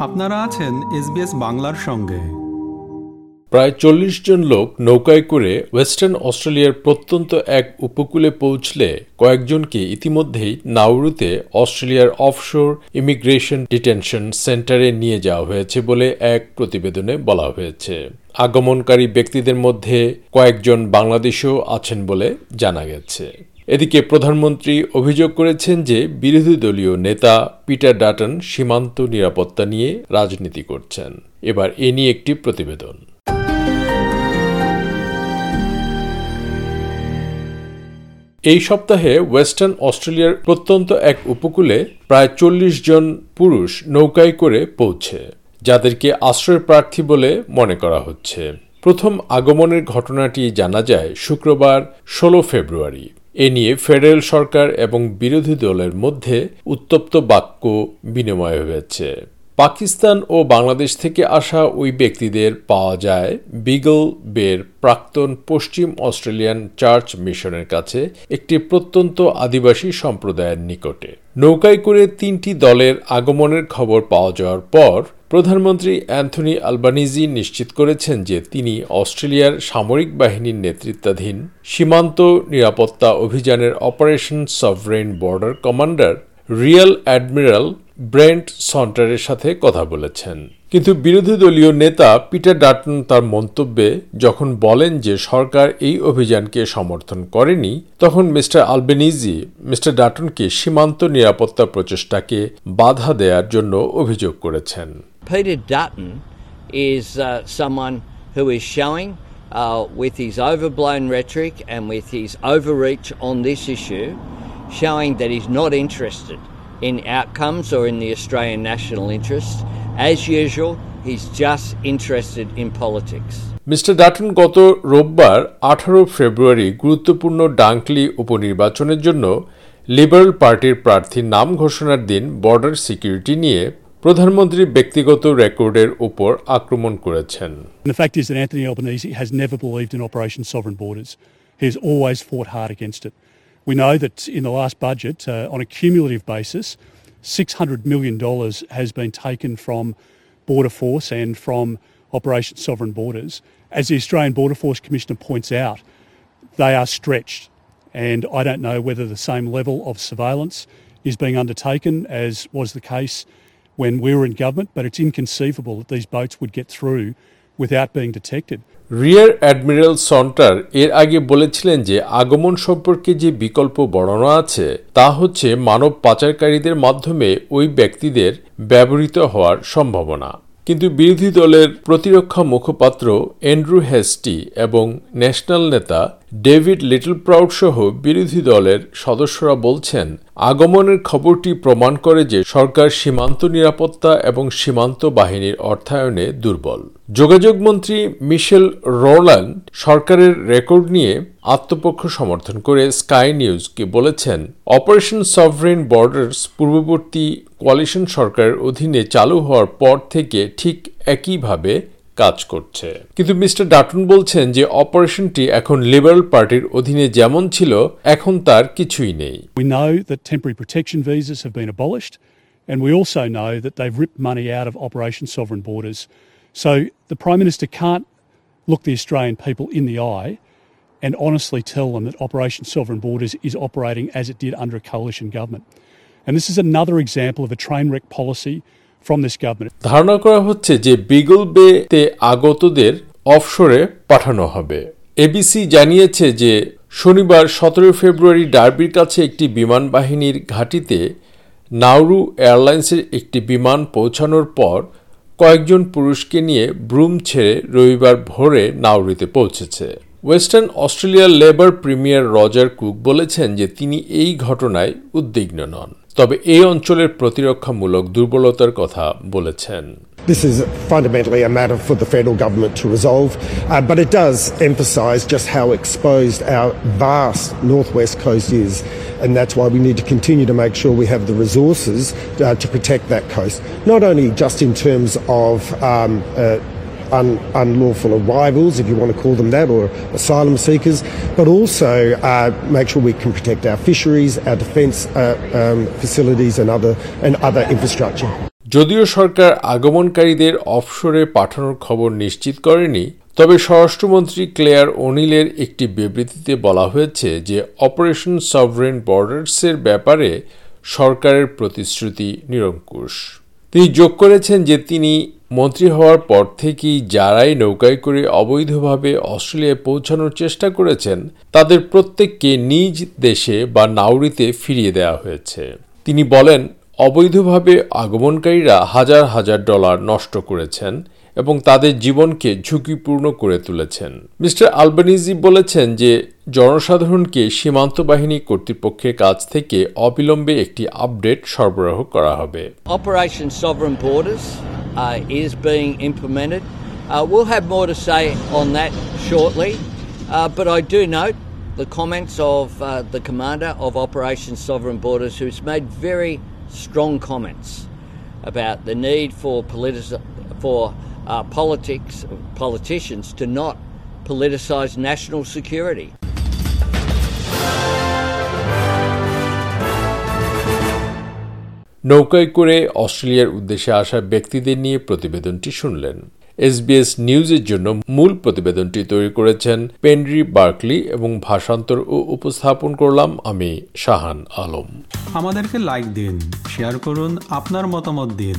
আপনারা আছেন এসবিএস বাংলার সঙ্গে। প্রায় চল্লিশ জন লোক নৌকায় করে ওয়েস্টার্ন অস্ট্রেলিয়ার প্রত্যন্ত এক উপকূলে পৌঁছলে কয়েকজনকে ইতিমধ্যেই নাউরুতে অস্ট্রেলিয়ার অফশোর ইমিগ্রেশন ডিটেনশন সেন্টারে নিয়ে যাওয়া হয়েছে বলে এক প্রতিবেদনে বলা হয়েছে। আগমনকারী ব্যক্তিদের মধ্যে কয়েকজন বাংলাদেশও আছেন বলে জানা গেছে। এদিকে প্রধানমন্ত্রী অভিযোগ করেছেন যে বিরোধী দলীয় নেতা পিটার ডাটন সীমান্ত নিরাপত্তা নিয়ে রাজনীতি করছেন। এবার এ নিয়ে একটি প্রতিবেদন। এই সপ্তাহে ওয়েস্টার্ন অস্ট্রেলিয়ার প্রত্যন্ত এক উপকূলে প্রায় চল্লিশ জন পুরুষ নৌকায় করে পৌঁছে, যাদেরকে আশ্রয় প্রার্থী বলে মনে করা হচ্ছে। প্রথম আগমনের ঘটনাটি জানা যায় শুক্রবার, ষোলো ফেব্রুয়ারি। এ নিয়ে ফেডারেল সরকার এবং বিরোধী দলের মধ্যে উত্তপ্ত বাক্য বিনিময় হয়েছে। পাকিস্তান ও বাংলাদেশ থেকে আসা ওই ব্যক্তিদের পাওয়া যায় বিগল বের প্রাক্তন পশ্চিম অস্ট্রেলিয়ান চার্চ মিশনের কাছে একটি প্রত্যন্ত আদিবাসী সম্প্রদায়ের নিকটে। নৌকায় করে তিনটি দলের আগমনের খবর পাওয়া যাওয়ার পর প্রধানমন্ত্রী অ্যান্থনি আলবানিজি নিশ্চিত করেছেন যে তিনি অস্ট্রেলিয়ার সামরিক বাহিনীর নেতৃত্বাধীন সীমান্ত নিরাপত্তা অভিযানের operation sovereign border commander rear admiral Brent সন্টারের সাথে কথা বলেছেন। কিন্তু বিরোধী দলীয় নেতা পিটার ডাটন তার মন্তব্যে যখন বলেন যে সরকার এই অভিযানকে সমর্থন করেনি, তখন মিস্টার আলবেনিজি মিস্টার ডাটনকে সীমান্ত নিরাপত্তা প্রচেষ্টাকে বাধা দেওয়ার জন্য অভিযোগ করেছেন in outcomes or in the Australian national interest. As usual, he's just interested in politics. Mister Dutton গত রোববার আঠারো ফেব্রুয়ারি গুরুত্বপূর্ণ ডাঙ্কলি উপনির্বাচনের জন্য লিবারেল পার্টির প্রার্থীর নাম ঘোষণার দিন বর্ডার সিকিউরিটি নিয়ে প্রধানমন্ত্রী ব্যক্তিগত রেকর্ডের উপর আক্রমণ করেছেন The fact is that Anthony Albanese has never believed in Operation Sovereign Borders. He has always fought hard against it. We know that in the last budget, uh, on a cumulative basis, $600 million has been taken from Border Force and from Operation Sovereign Borders. As the Australian Border Force Commissioner points out, they are stretched. And I don't know whether the same level of surveillance is being undertaken as was the case when we were in government, but it's inconceivable that these boats would get through without being detected. Rear admiral Sonter এর আগে বলেছিলেন যে আগমন সম্পর্কে যে বিকল্প বর্ণনা আছে, তা হচ্ছে মানব পাচারকারীদের মাধ্যমে ওই ব্যক্তিদের ব্যবহৃত হওয়ার সম্ভাবনা কিন্তু বিরোধী দলের প্রতিরক্ষা মুখপাত্র অ্যান্ড্রু হেস্টি এবং ন্যাশনাল নেতা ডেভিড লিটল প্রাউড সহ বিরোধী দলের সদস্যরা বলছেন, আগমনের খবরটি প্রমাণ করে যে সরকার সীমান্ত নিরাপত্তা এবং সীমান্ত বাহিনীর অর্থায়নে দুর্বল। যোগাযোগ মন্ত্রী মিশেল রোল্যান্ড সরকারের রেকর্ড নিয়ে আত্মপক্ষ সমর্থন করে স্কাই নিউজকে বলেছেন, অপারেশন সভরেন বর্ডার্স পূর্ববর্তী কোয়ালিশন সরকারের অধীনে চালু হওয়ার পর থেকে ঠিক একইভাবে কাজ করছে কিন্তু মিস্টার ডাটন বলছেন যে অপারেশনটি এখন লিবারেল পার্টির অধীনে যেমন ছিল এখন তার কিছুই নেই We know that temporary protection visas have been abolished, and we also know that they've ripped money out of Operation Sovereign Borders. So the Prime Minister can't look the Australian people in the eye and honestly tell them that Operation Sovereign Borders is operating as it did under a coalition government. And this is another example of a train wreck policy from this government. ধারণা করা হচ্ছে যে Beagle বেতে আগতদের অফশোরে পাঠানো হবে। ABC জানিয়েছে যে শনিবার সতেরো ফেব্রুয়ারি ডার্বির কাছে একটি বিমান বাহিনীর ঘাঁটিতে নাউরু এয়ারলাইন্সের একটি বিমান পৌঁছানোর পর কয়েকজন পুরুষকে নিয়ে ব্রুম ছেড়ে রবিবার ভোরে নাউরিতে পৌঁছেছে। ওয়েস্টার্ন অস্ট্রেলিয়ার লেবার প্রিমিয়ার রজার কুক বলেছেন যে তিনি এই ঘটনায় উদ্বিগ্ন নন। তবে এই অঞ্চলের প্রতিরক্ষামূলক দুর্বলতার কথা বলেছেন This is fundamentally a matter for the federal government to resolve, uh, but it does emphasise just how exposed our vast northwest coast is, and that's why we need to continue to make sure we have the resources uh, to protect that coast, not only just in terms of um, uh, un- unlawful arrivals, if you want to call them that, or asylum seekers, but also uh, make sure we can protect our fisheries, our defence uh, um, facilities, and other and other infrastructure. যদিও সরকার আগমনকারীদের অফশোরে পাঠানোর খবর নিশ্চিত করেনি তবে স্বরাষ্ট্রমন্ত্রী Claire ওনিলের একটি বিবৃতিতে বলা হয়েছে যে অপারেশন সভরেন বর্ডার্সের ব্যাপারে সরকারের প্রতিশ্রুতি নিরঙ্কুশ তিনি যোগ করেছেন যে তিনি মন্ত্রী হওয়ার পর থেকেই যারাই নৌকায় করে অবৈধভাবে অস্ট্রেলিয়ায় পৌঁছানোর চেষ্টা করেছেন, তাদের প্রত্যেককে নিজ দেশে বা নাউরিতে ফিরিয়ে দেওয়া হয়েছে। তিনি বলেন, অবৈধভাবে আগমনকারীরা হাজার হাজার ডলার নষ্ট করেছেন এবং তাদের জীবনকে ঝুঁকিপূর্ণ করে তুলেছেন মিস্টার আলবানিজি বলেছেন যে জনসাধারণকে সীমান্ত বাহিনী কর্তৃপক্ষের কাছ থেকে অবিলম্বে একটি আপডেট সরবরাহ করা হবে Borders uh, is being implemented. Uh, we'll have more to say on that shortly, uh, but I do note the comments of uh, the commander of Operation Sovereign Borders, who's made very strong comments about the need for politic- for uh, politics politicians to not politicise national security. নৌকায় করে অস্ট্রেলিয়ার উদ্দেশ্যে আসা ব্যক্তিদের নিয়ে প্রতিবেদনটি শুনলেন। SBS নিউজের জন্য মূল প্রতিবেদনটি তৈরি করেছেন পেনরি বার্কলি এবং ভাষান্তর ও উপস্থাপন করলাম আমি শাহান আলম। আমাদেরকে লাইক দিন শেয়ার করুন আপনার মতামত দিন।